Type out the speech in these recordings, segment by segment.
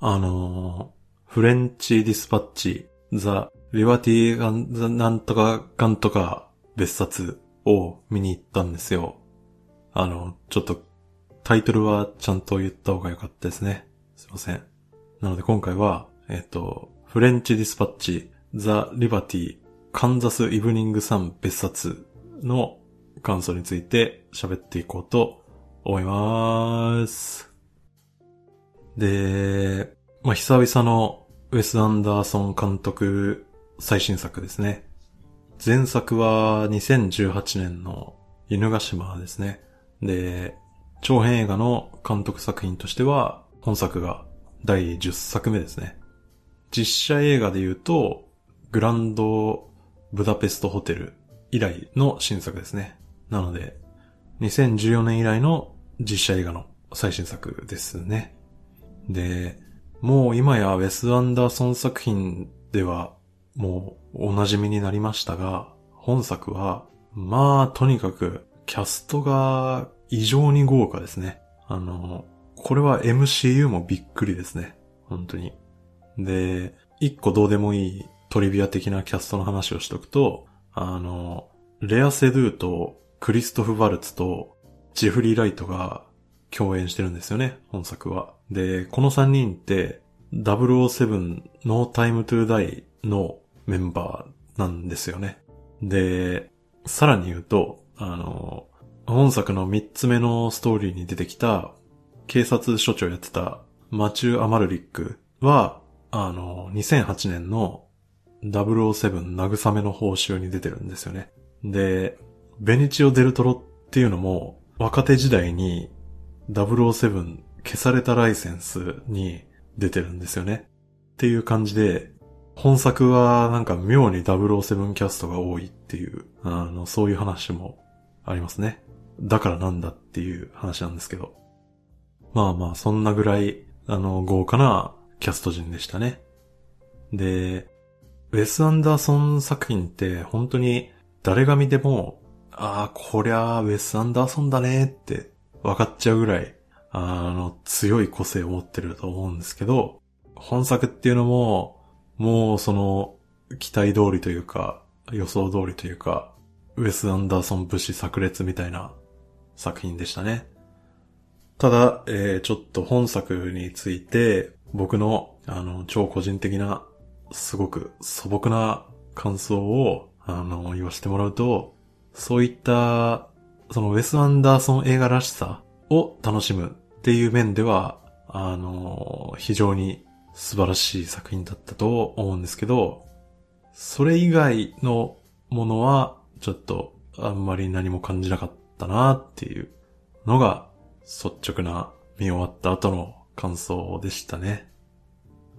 あのー、フレンチディスパッチ、ザ・リバティガン、ザ・なんとか、ガンとか、別冊を見に行ったんですよ。あの、ちょっと、タイトルはちゃんと言った方が良かったですね。すいません。なので今回は、えっ、と、フレンチディスパッチ、ザ・リバティ、カンザス・イブニング・サン別冊の感想について喋っていこうと思います。で、まあ、久々のウェス・アンダーソン監督最新作ですね。前作は2018年の犬ヶ島ですね。で、長編映画の監督作品としては、本作が第10作目ですね。実写映画で言うと、グランドブダペストホテル以来の新作ですね。なので、2014年以来の実写映画の最新作ですね。で、もう今やウェス・アンダーソン作品ではもうお馴染みになりましたが、本作は、まあとにかくキャストが異常に豪華ですね。あの、これは MCU もびっくりですね。本当に。で、一個どうでもいいトリビア的なキャストの話をしとくと、あの、レア・セドゥとクリストフ・バルツとジェフリー・ライトが共演してるんですよね、本作は。で、この3人って007 No Time to Die のメンバーなんですよね。で、さらに言うと、あの、本作の3つ目のストーリーに出てきた警察署長やってたマチュー・アマルリックは、あの、2008年の007慰めの報酬に出てるんですよね。で、ベニチオ・デルトロっていうのも、若手時代に007消されたライセンスに出てるんですよね。っていう感じで、本作はなんか妙に007キャストが多いっていう、あの、そういう話もありますね。だからなんだっていう話なんですけど。まあまあ、そんなぐらい、あの、豪華なキャスト陣でしたね。で、ウェス・アンダーソン作品って本当に誰が見ても、ああ、こりゃウェス・アンダーソンだねって分かっちゃうぐらい、あの、強い個性を持ってると思うんですけど、本作っていうのも、もうその、期待通りというか、予想通りというか、ウェス・アンダーソン武士炸裂みたいな作品でしたね。ただ、えー、ちょっと本作について、僕の、あの、超個人的なすごく素朴な感想を、あの、言わせてもらうと、そういった、そのウェス・アンダーソン映画らしさを楽しむっていう面では、あの、非常に素晴らしい作品だったと思うんですけど、それ以外のものは、ちょっとあんまり何も感じなかったなっていうのが、率直な見終わった後の感想でしたね。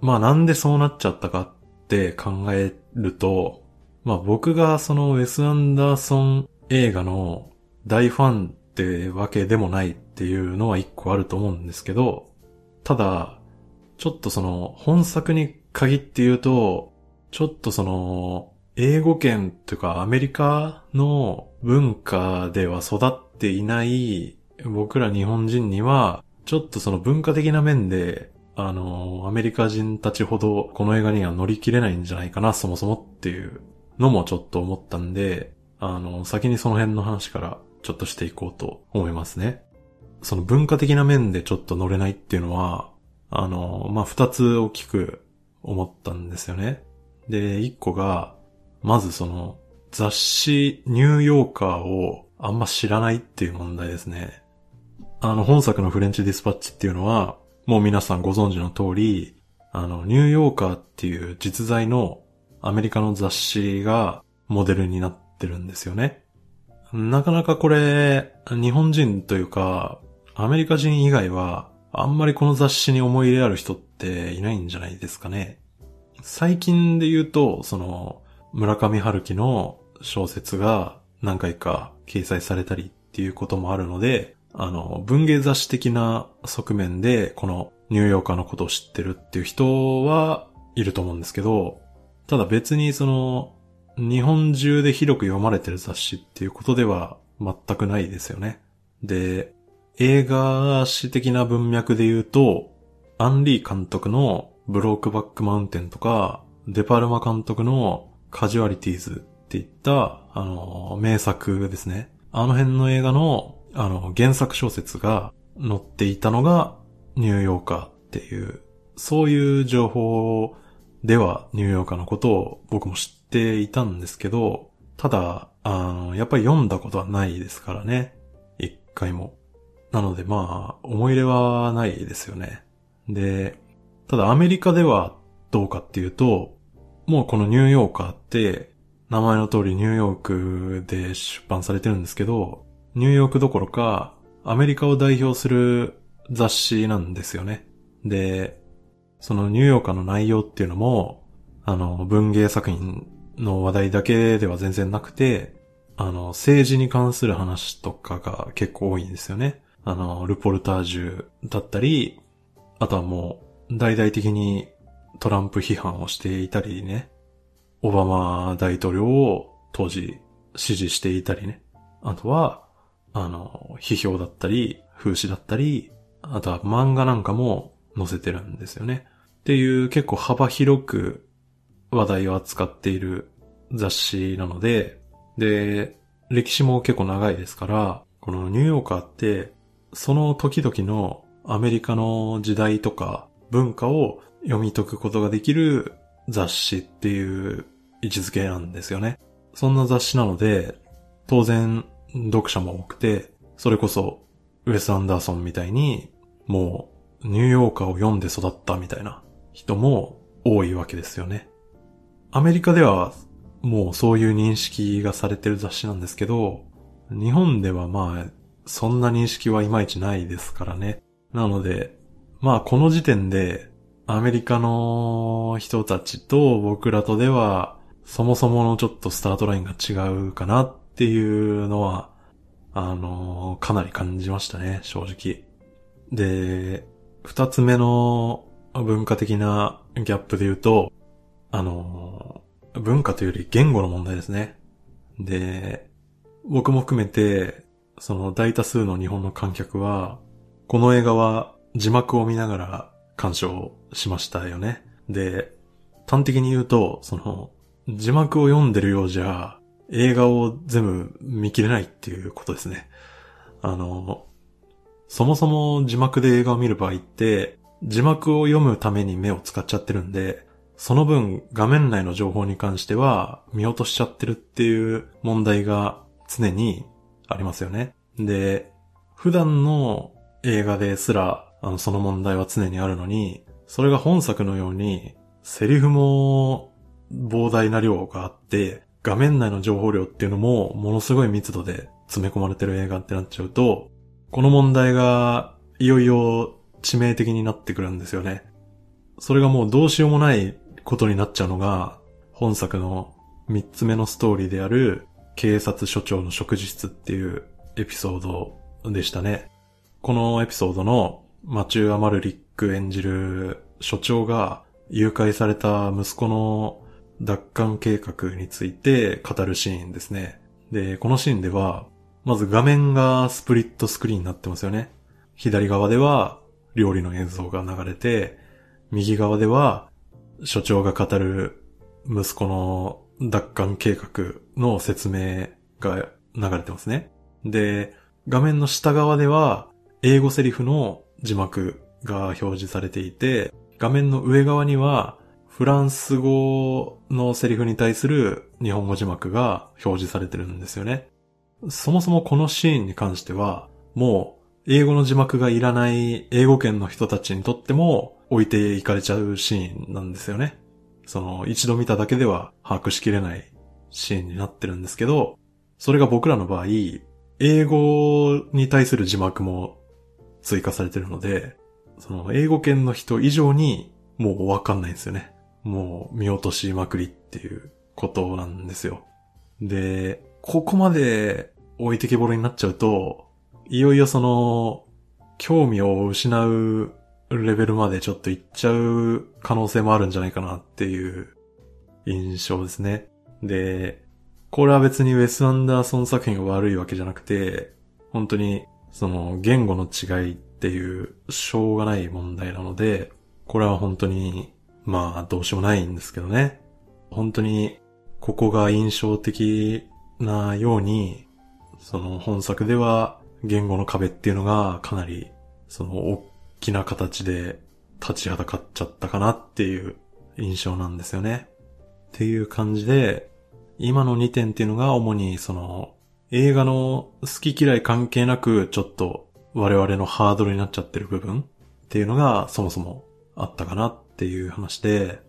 まあなんでそうなっちゃったかって考えると、まあ僕がそのウェス・アンダーソン映画の大ファンってわけでもないっていうのは一個あると思うんですけど、ただ、ちょっとその本作に限って言うと、ちょっとその英語圏というかアメリカの文化では育っていない僕ら日本人には、ちょっとその文化的な面であの、アメリカ人たちほどこの映画には乗り切れないんじゃないかな、そもそもっていうのもちょっと思ったんで、あの、先にその辺の話からちょっとしていこうと思いますね。その文化的な面でちょっと乗れないっていうのは、あの、まあ、二つ大きく思ったんですよね。で、一個が、まずその、雑誌ニューヨーカーをあんま知らないっていう問題ですね。あの、本作のフレンチディスパッチっていうのは、もう皆さんご存知の通り、あの、ニューヨーカーっていう実在のアメリカの雑誌がモデルになってるんですよね。なかなかこれ、日本人というか、アメリカ人以外は、あんまりこの雑誌に思い入れある人っていないんじゃないですかね。最近で言うと、その、村上春樹の小説が何回か掲載されたりっていうこともあるので、あの、文芸雑誌的な側面で、このニューヨーカーのことを知ってるっていう人はいると思うんですけど、ただ別にその、日本中で広く読まれてる雑誌っていうことでは全くないですよね。で、映画史的な文脈で言うと、アンリー監督のブロークバックマウンテンとか、デパルマ監督のカジュアリティーズっていった、あの、名作ですね。あの辺の映画の、あの、原作小説が載っていたのが、ニューヨーカーっていう、そういう情報ではニューヨーカーのことを僕も知ていたんですけど、ただ、あの、やっぱり読んだことはないですからね。一回も。なのでまあ、思い入れはないですよね。で、ただアメリカではどうかっていうと、もうこのニューヨーカーって、名前の通りニューヨークで出版されてるんですけど、ニューヨークどころか、アメリカを代表する雑誌なんですよね。で、そのニューヨーカーの内容っていうのも、あの、文芸作品の話題だけでは全然なくて、あの、政治に関する話とかが結構多いんですよね。あの、ルポルタージュだったり、あとはもう、大々的にトランプ批判をしていたりね、オバマ大統領を当時支持していたりね、あとは、あの、批評だったり、風刺だったり、あとは漫画なんかも載せてるんですよね。っていう結構幅広く話題を扱っている雑誌なので、で、歴史も結構長いですから、このニューヨーカーって、その時々のアメリカの時代とか文化を読み解くことができる雑誌っていう位置づけなんですよね。そんな雑誌なので、当然読者も多くて、それこそウェス・アンダーソンみたいに、もうニューヨーカーを読んで育ったみたいな人も多いわけですよね。アメリカではもうそういう認識がされてる雑誌なんですけど、日本ではまあ、そんな認識はいまいちないですからね。なので、まあこの時点で、アメリカの人たちと僕らとでは、そもそものちょっとスタートラインが違うかなっていうのは、あのかなり感じましたね、正直。で、二つ目の文化的なギャップで言うと、あの文化というより言語の問題ですね。で、僕も含めて、その大多数の日本の観客は、この映画は字幕を見ながら鑑賞しましたよね。で、端的に言うと、その、字幕を読んでるようじゃ、映画を全部見切れないっていうことですね。あの、そもそも字幕で映画を見る場合って、字幕を読むために目を使っちゃってるんで、その分画面内の情報に関しては見落としちゃってるっていう問題が常にありますよね。で、普段の映画ですら、あの、その問題は常にあるのに、それが本作のように、セリフも膨大な量があって、画面内の情報量っていうのもものすごい密度で詰め込まれてる映画ってなっちゃうと、この問題がいよいよ致命的になってくるんですよね。それがもうどうしようもないことになっちゃうのが、本作の三つ目のストーリーである警察署長の食事室っていうエピソードでしたね。このエピソードのマチュー・アマルリック演じる所長が誘拐された息子の奪還計画について語るシーンですね。で、このシーンでは、まず画面がスプリットスクリーンになってますよね。左側では料理の映像が流れて、右側では所長が語る息子の奪還計画の説明が流れてますね。で、画面の下側では英語セリフの字幕が表示されていて、画面の上側にはフランス語のセリフに対する日本語字幕が表示されてるんですよね。そもそもこのシーンに関しては、もう英語の字幕がいらない英語圏の人たちにとっても置いていかれちゃうシーンなんですよね。その一度見ただけでは把握しきれないシーンになってるんですけど、それが僕らの場合、英語に対する字幕も追加されてるので、その英語圏の人以上にもうわかんないんですよね。もう見落としまくりっていうことなんですよ。で、ここまで置いてけぼりになっちゃうと、いよいよその、興味を失うレベルまでちょっと行っちゃう可能性もあるんじゃないかなっていう印象ですね。で、これは別にウェス・アンダーソン作品が悪いわけじゃなくて、本当にその言語の違いっていう、しょうがない問題なので、これは本当に、まあ、どうしようもないんですけどね。本当に、ここが印象的なように、その本作では言語の壁っていうのがかなり、その大きな形で立ちはだかっちゃったかなっていう印象なんですよね。っていう感じで、今の2点っていうのが主にその映画の好き嫌い関係なくちょっと我々のハードルになっちゃってる部分っていうのがそもそもあったかなっていう話で、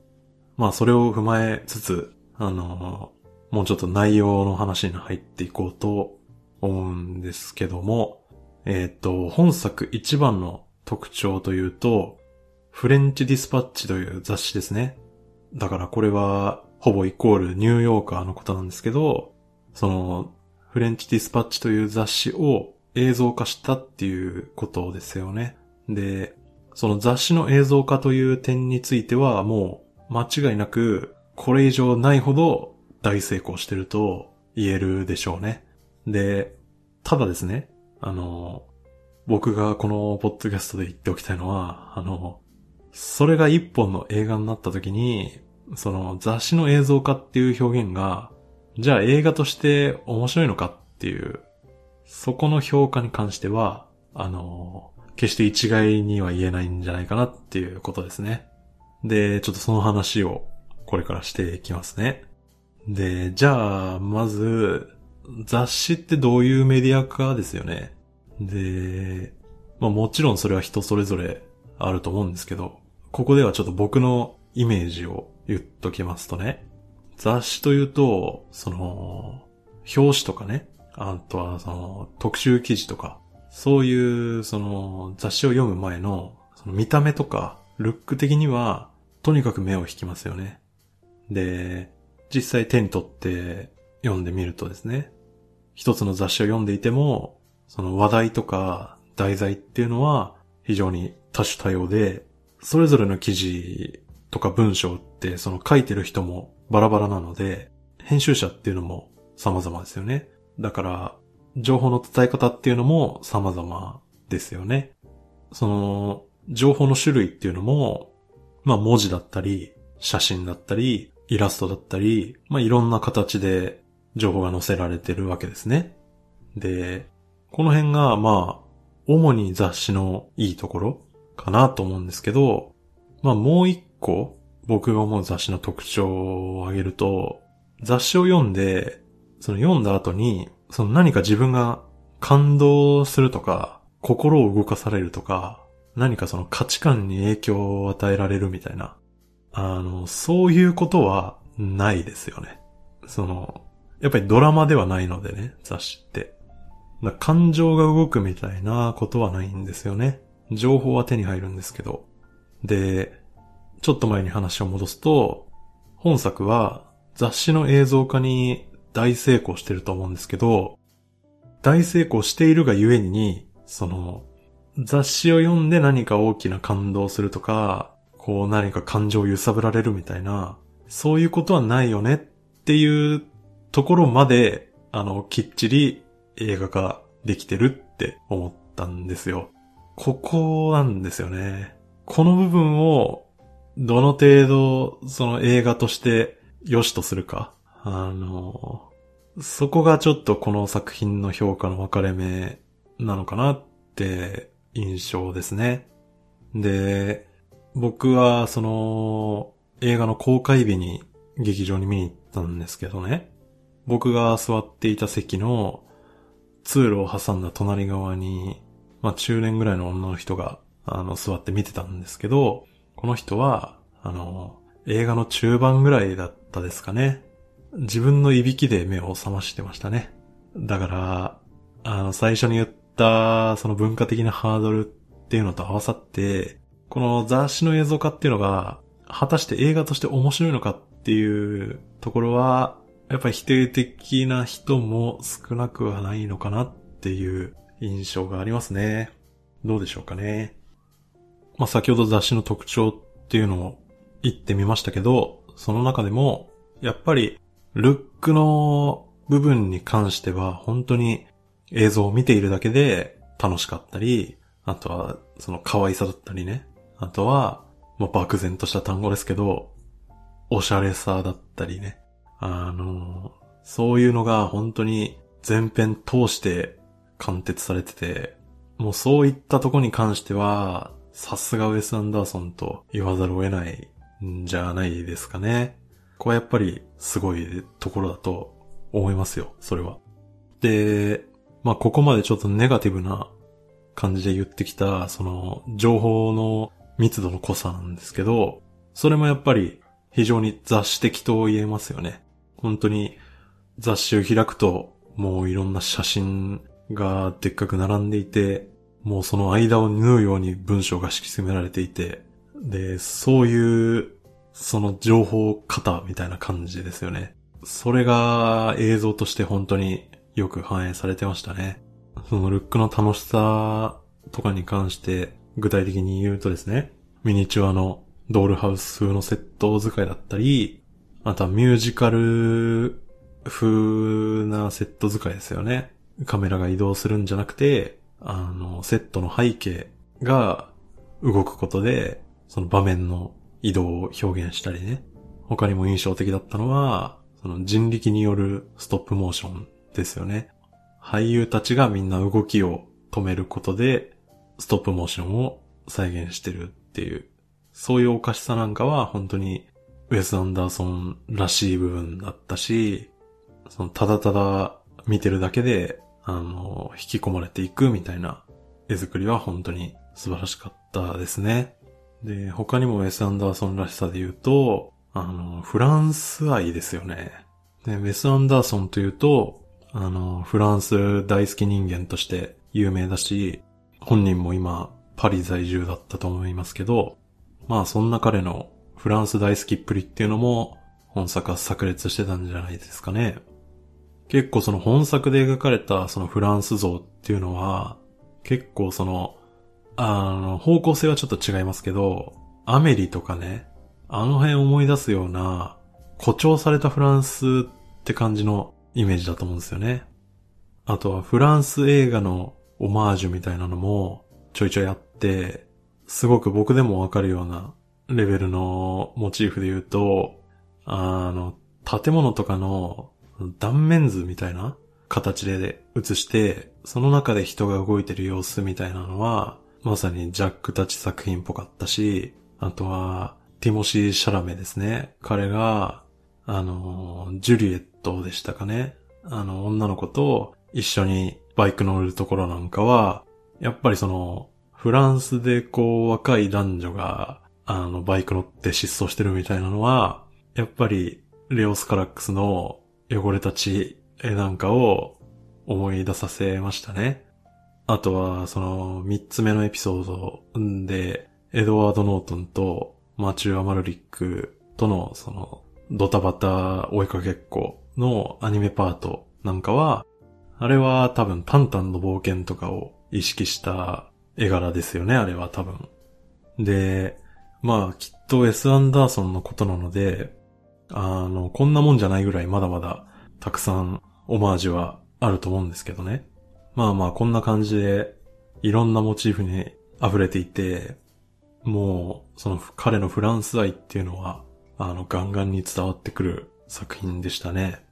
まあそれを踏まえつつ、あの、もうちょっと内容の話に入っていこうと思うんですけども、えっ、ー、と、本作一番の特徴というと、フレンチディスパッチという雑誌ですね。だからこれは、ほぼイコールニューヨーカーのことなんですけど、その、フレンチディスパッチという雑誌を映像化したっていうことですよね。で、その雑誌の映像化という点についてはもう間違いなくこれ以上ないほど大成功してると言えるでしょうね。で、ただですね、あの、僕がこのポッドキャストで言っておきたいのは、あの、それが一本の映画になった時に、その雑誌の映像化っていう表現が、じゃあ映画として面白いのかっていう、そこの評価に関しては、あの、決して一概には言えないんじゃないかなっていうことですね。で、ちょっとその話をこれからしていきますね。で、じゃあ、まず、雑誌ってどういうメディアかですよね。で、まあもちろんそれは人それぞれあると思うんですけど、ここではちょっと僕のイメージを言っときますとね、雑誌というと、その、表紙とかね、あとはその特集記事とか、そういうその雑誌を読む前のその見た目とかルック的にはとにかく目を引きますよね。で、実際手に取って読んでみるとですね、一つの雑誌を読んでいても、その話題とか題材っていうのは非常に多種多様で、それぞれの記事とか文章ってその書いてる人もバラバラなので、編集者っていうのも様々ですよね。だから、情報の伝え方っていうのも様々ですよね。その、情報の種類っていうのも、まあ文字だったり、写真だったり、イラストだったり、まあいろんな形で情報が載せられてるわけですね。で、この辺がまあ、主に雑誌のいいところかなと思うんですけど、まあもう一個僕が思う雑誌の特徴を挙げると、雑誌を読んで、その読んだ後に、その何か自分が感動するとか、心を動かされるとか、何かその価値観に影響を与えられるみたいな、あの、そういうことはないですよね。その、やっぱりドラマではないのでね、雑誌って。感情が動くみたいなことはないんですよね。情報は手に入るんですけど。で、ちょっと前に話を戻すと、本作は雑誌の映像化に大成功してると思うんですけど、大成功しているがゆえに、その、雑誌を読んで何か大きな感動するとか、こう何か感情を揺さぶられるみたいな、そういうことはないよねっていうところまで、あの、きっちり映画化できてるって思ったんですよ。ここなんですよね。この部分をどの程度、その映画として良しとするか。あの、そこがちょっとこの作品の評価の分かれ目なのかなって印象ですね。で、僕はその映画の公開日に劇場に見に行ったんですけどね。僕が座っていた席の通路を挟んだ隣側に、まあ中年ぐらいの女の人があの座って見てたんですけど、この人は、あの、映画の中盤ぐらいだったですかね。自分のいびきで目を覚ましてましたね。だから、あの、最初に言った、その文化的なハードルっていうのと合わさって、この雑誌の映像化っていうのが、果たして映画として面白いのかっていうところは、やっぱり否定的な人も少なくはないのかなっていう印象がありますね。どうでしょうかね。まあ、先ほど雑誌の特徴っていうのを言ってみましたけど、その中でも、やっぱり、ルックの部分に関しては、本当に映像を見ているだけで楽しかったり、あとは、その可愛さだったりね。あとは、まあ、漠然とした単語ですけど、おしゃれさだったりね。あの、そういうのが本当に全編通して貫徹されてて、もうそういったとこに関しては、さすがウェス・アンダーソンと言わざるを得ないんじゃないですかね。これやっぱりすごいところだと思いますよ、それは。で、まあここまでちょっとネガティブな感じで言ってきた、その情報の密度の濃さなんですけど、それもやっぱり非常に雑誌的と言えますよね。本当に雑誌を開くともういろんな写真がでっかく並んでいて、もうその間を縫うように文章が敷き詰められていて、で、そういう、その情報型みたいな感じですよね。それが映像として本当によく反映されてましたね。そのルックの楽しさとかに関して具体的に言うとですね、ミニチュアのドールハウス風のセット使いだったり、あとはミュージカル風なセット使いですよね。カメラが移動するんじゃなくて、あの、セットの背景が動くことで、その場面の移動を表現したりね。他にも印象的だったのは、その人力によるストップモーションですよね。俳優たちがみんな動きを止めることで、ストップモーションを再現してるっていう、そういうおかしさなんかは本当にウェス・アンダーソンらしい部分だったし、そのただただ見てるだけであの、引き込まれていくみたいな絵作りは本当に素晴らしかったですね。で、他にもウェス・アンダーソンらしさで言うと、あの、フランス愛ですよね。で、ウェス・アンダーソンというと、あの、フランス大好き人間として有名だし、本人も今、パリ在住だったと思いますけど、まあそんな彼のフランス大好きっぷりっていうのも、本作は炸裂してたんじゃないですかね。結構その本作で描かれたそのフランス像っていうのは、結構その、あの、方向性はちょっと違いますけど、アメリとかね、あの辺思い出すような、誇張されたフランスって感じのイメージだと思うんですよね。あとはフランス映画のオマージュみたいなのもちょいちょいあって、すごく僕でもわかるようなレベルのモチーフで言うと、あの、建物とかの断面図みたいな形で映して、その中で人が動いてる様子みたいなのは、まさにジャックたち作品っぽかったし、あとは、ティモシー・シャラメですね。彼が、あの、ジュリエットでしたかね。あの、女の子と一緒にバイク乗るところなんかは、やっぱりその、フランスでこう若い男女が、あの、バイク乗って失踪してるみたいなのは、やっぱり、レオス・カラックスの汚れた血なんかを思い出させましたね。あとは、その、三つ目のエピソードで、エドワード・ノートンとマチュア・マルリックとの、その、ドタバタ追いかけっこのアニメパートなんかは、あれは多分タンタンの冒険とかを意識した絵柄ですよね、あれは多分。で、まあきっと S. アンダーソンのことなので、あの、こんなもんじゃないぐらいまだまだたくさんオマージュはあると思うんですけどね。まあまあこんな感じでいろんなモチーフに溢れていて、もうその彼のフランス愛っていうのはあのガンガンに伝わってくる作品でしたね。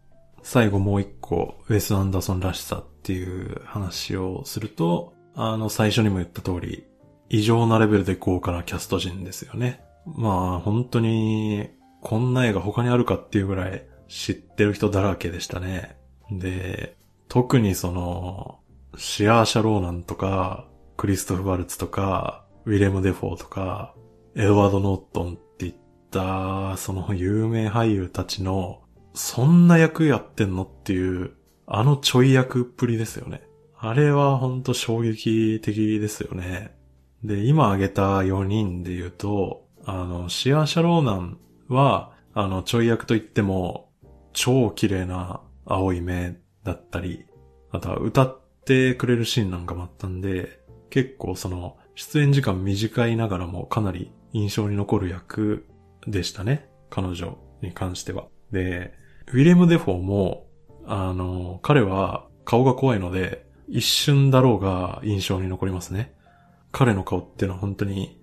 最後もう一個ウェス・アンダーソンらしさっていう話をすると、あの最初にも言った通り異常なレベルで豪華なキャスト陣ですよね。まあ本当にこんな映画他にあるかっていうぐらい知ってる人だらけでしたね。で、特にその、シアーシャ・ローナンとか、クリストフ・ヴァルツとか、ウィレム・デフォーとか、エドワード・ノートンっていった、その有名俳優たちの、そんな役やってんのっていう、あのちょい役っぷりですよね。あれはほんと衝撃的ですよね。で、今挙げた4人で言うと、あの、シアシャ・ローナンは、あの、ちょい役といっても、超綺麗な青い目だったり、あとは歌ってくれるシーンなんかもあったんで、結構その、出演時間短いながらもかなり印象に残る役でしたね。彼女に関しては。で、ウィレム・デフォーも、あの、彼は顔が怖いので、一瞬だろうが印象に残りますね。彼の顔っていうのは本当に、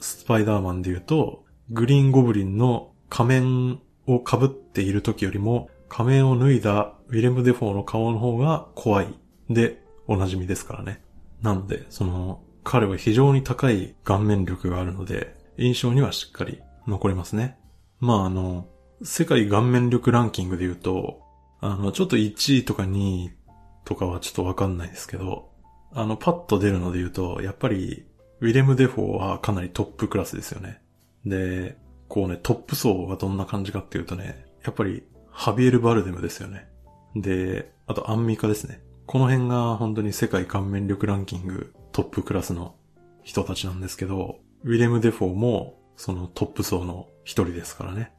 スパイダーマンで言うと、グリーンゴブリンの仮面を被っている時よりも、仮面を脱いだウィレム・デフォーの顔の方が怖い。で、おなじみですからね。なので、その、彼は非常に高い顔面力があるので、印象にはしっかり残りますね。まああの、世界顔面力ランキングで言うと、あの、ちょっと1位とか2位とかはちょっとわかんないですけど、あの、パッと出るので言うと、やっぱり、ウィレム・デフォーはかなりトップクラスですよね。で、こうね、トップ層がどんな感じかっていうとね、やっぱり、ハビエル・バルデムですよね。で、あとアンミカですね。この辺が本当に世界顔面力ランキングトップクラスの人たちなんですけど、ウィレム・デフォーもそのトップ層の一人ですからね。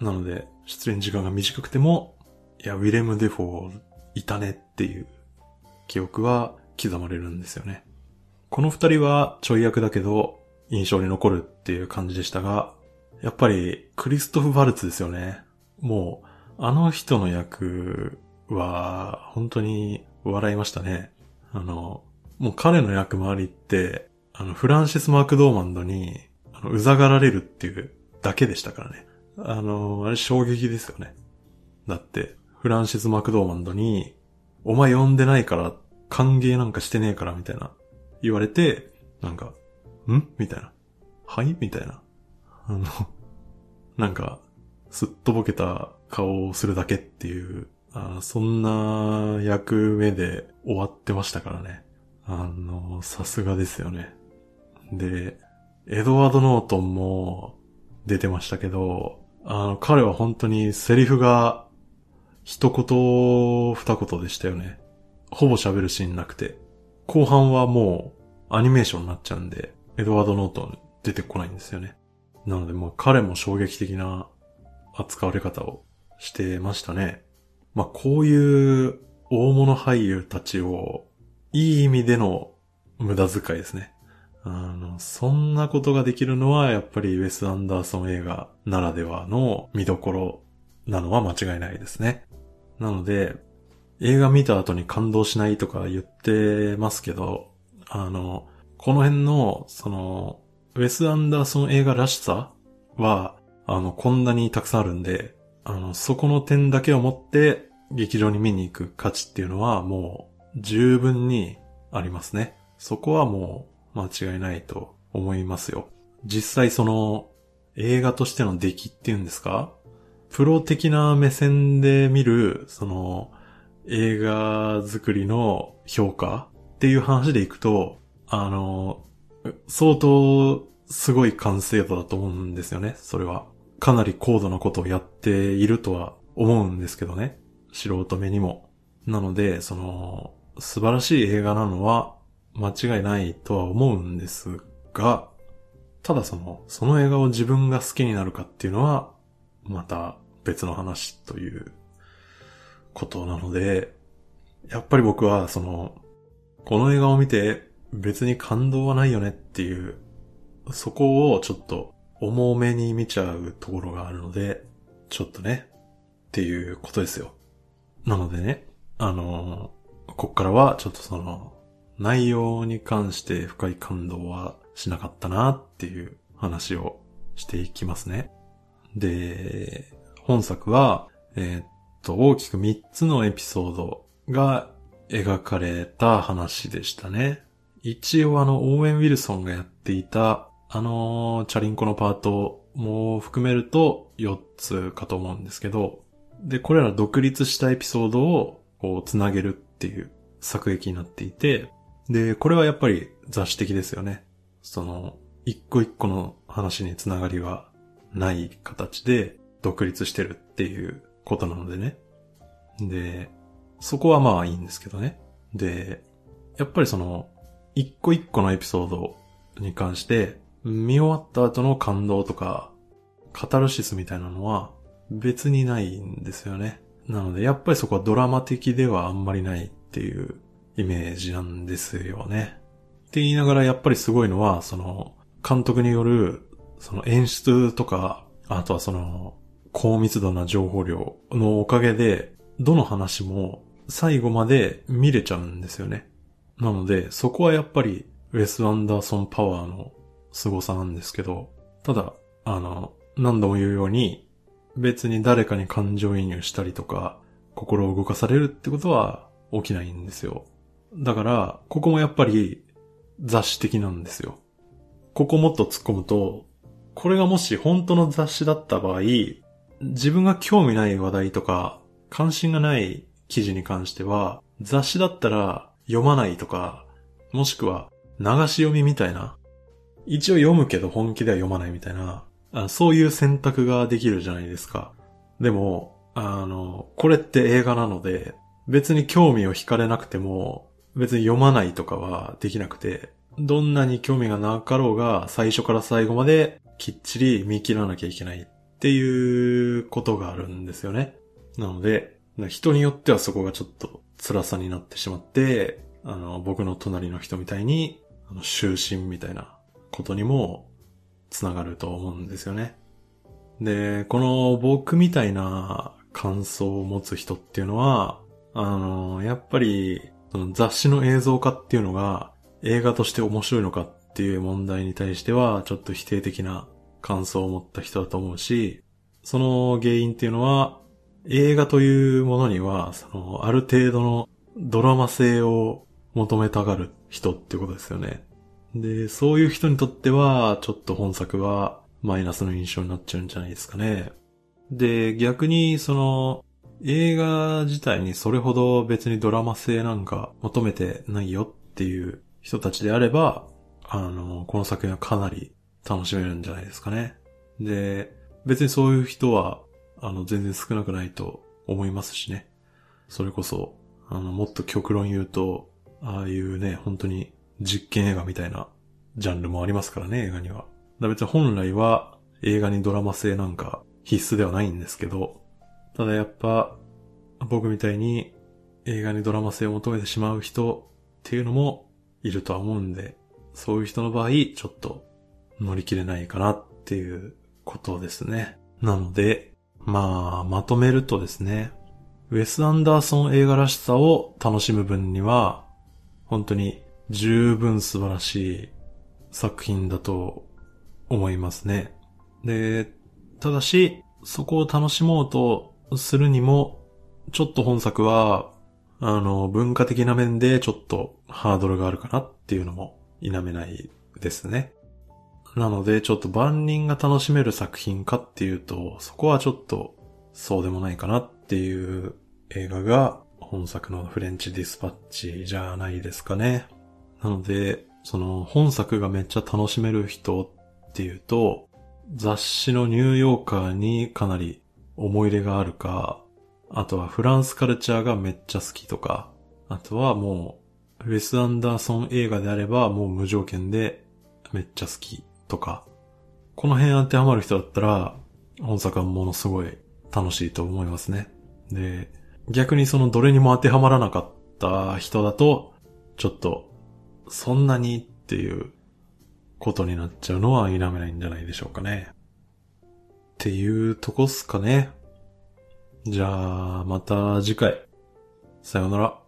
なので、出演時間が短くても、いや、ウィレム・デフォーいたねっていう記憶は刻まれるんですよね。この二人はちょい役だけど印象に残るっていう感じでしたが、やっぱりクリストフ・ヴァルツですよね。もう、あの人の役は本当に笑いましたね。あの、もう彼の役回りって、あの、フランシス・マークドーマンドに、あの、うざがられるっていうだけでしたからね。あの、あれ衝撃ですよね。だって、フランシス・マクドーマンドに、お前呼んでないから、歓迎なんかしてねえから、みたいな、言われて、なんか、ん？みたいな。はい？みたいな。あの、なんか、すっとぼけた顔をするだけっていうあそんな役目で終わってましたからね。あの、さすがですよね。で、エドワード・ノートンも出てましたけど、あの、彼は本当にセリフが一言二言でしたよね。ほぼ喋るシーンなくて。後半はもうアニメーションになっちゃうんで、エドワード・ノートン出てこないんですよね。なのでもう彼も衝撃的な扱われ方をしてましたね。まあ、こういう大物俳優たちを、いい意味での無駄遣いですね。あの、そんなことができるのは、やっぱりウェス・アンダーソン映画ならではの見どころなのは間違いないですね。なので、映画見た後に感動しないとか言ってますけど、あの、この辺の、その、ウェス・アンダーソン映画らしさは、あの、こんなにたくさんあるんで、あの、そこの点だけをもって劇場に見に行く価値っていうのはもう十分にありますね。そこはもう間違いないと思いますよ。実際その映画としての出来っていうんですか？プロ的な目線で見るその映画作りの評価っていう話でいくと、あの、相当すごい完成度だと思うんですよね、それは。かなり高度なことをやっているとは思うんですけどね。素人目にも。なので、その、素晴らしい映画なのは間違いないとは思うんですが、ただその、その映画を自分が好きになるかっていうのは、また別の話ということなので、やっぱり僕はその、この映画を見て別に感動はないよねっていう、そこをちょっと重めに見ちゃうところがあるので、ちょっとね、っていうことですよ。なのでね、あのー、こっからはちょっとその、内容に関して深い感動はしなかったなっていう話をしていきますね。で、本作は、えー、と、大きく3つのエピソードが描かれた話でしたね。一応あの、オーウェン・ウィルソンがやっていたあのチャリンコのパートも含めると4つかと思うんですけど、で、これら独立したエピソードをこう繋げるっていう作劇になっていて、で、これはやっぱり雑誌的ですよね。その、一個一個の話につながりはない形で独立してるっていうことなのでね。で、そこはまあいいんですけどね。で、やっぱりその、一個一個のエピソードに関して、見終わった後の感動とか、カタルシスみたいなのは別にないんですよね。なので、やっぱりそこはドラマ的ではあんまりないっていうイメージなんですよね。って言いながらやっぱりすごいのは、その、監督による、その演出とか、あとはその、高密度な情報量のおかげで、どの話も最後まで見れちゃうんですよね。なので、そこはやっぱりウェス・アンダーソン・パワーの凄さなんですけど、ただ、あの、何度も言うように、別に誰かに感情移入したりとか、心を動かされるってことは起きないんですよ。だから、ここもやっぱり雑誌的なんですよ。ここもっと突っ込むと、これがもし本当の雑誌だった場合、自分が興味ない話題とか、関心がない記事に関しては、雑誌だったら読まないとか、もしくは流し読みみたいな、一応読むけど本気では読まないみたいな、そういう選択ができるじゃないですか。でも、あの、これって映画なので、別に興味を惹かれなくても、別に読まないとかはできなくて、どんなに興味がなかろうが、最初から最後まできっちり見切らなきゃいけないっていうことがあるんですよね。なので、人によってはそこがちょっと辛さになってしまって、あの、僕の隣の人みたいに、あの、終身みたいなことにもつながると思うんですよね。で、この僕みたいな感想を持つ人っていうのは、あの、やっぱり、その雑誌の映像化っていうのが映画として面白いのかっていう問題に対しては、ちょっと否定的な感想を持った人だと思うし、その原因っていうのは、映画というものには、その、ある程度のドラマ性を求めたがる人ってことですよね。で、そういう人にとっては、ちょっと本作はマイナスの印象になっちゃうんじゃないですかね。で、逆に、その、映画自体にそれほど別にドラマ性なんか求めてないよっていう人たちであれば、あの、この作品はかなり楽しめるんじゃないですかね。で、別にそういう人は、あの、全然少なくないと思いますしね。それこそ、あの、もっと極論言うと、ああいうね、本当に実験映画みたいなジャンルもありますからね、映画には。だ別に本来は映画にドラマ性なんか必須ではないんですけど、ただやっぱ僕みたいに映画にドラマ性を求めてしまう人っていうのもいるとは思うんで、そういう人の場合、ちょっと乗り切れないかなっていうことですね。なので、まあ、まとめるとですね、ウェス・アンダーソン映画らしさを楽しむ分には、本当に十分素晴らしい作品だと思いますね。で、ただし、そこを楽しもうとするにも、ちょっと本作は、あの、文化的な面でちょっとハードルがあるかなっていうのも否めないですね。なので、ちょっと万人が楽しめる作品かっていうと、そこはちょっとそうでもないかなっていう映画が本作のフレンチディスパッチじゃないですかね。なので、その本作がめっちゃ楽しめる人っていうと、雑誌のニューヨーカーにかなり思い入れがあるか、あとはフランスカルチャーがめっちゃ好きとか、あとはもう、ウェス・アンダーソン映画であればもう無条件でめっちゃ好きとか、この辺当てはまる人だったら、本作はものすごい楽しいと思いますね。で、逆にそのどれにも当てはまらなかった人だと、ちょっと、そんなにっていうことになっちゃうのは否めないんじゃないでしょうかね。っていうとこっすかね。じゃあ、また次回。さようなら。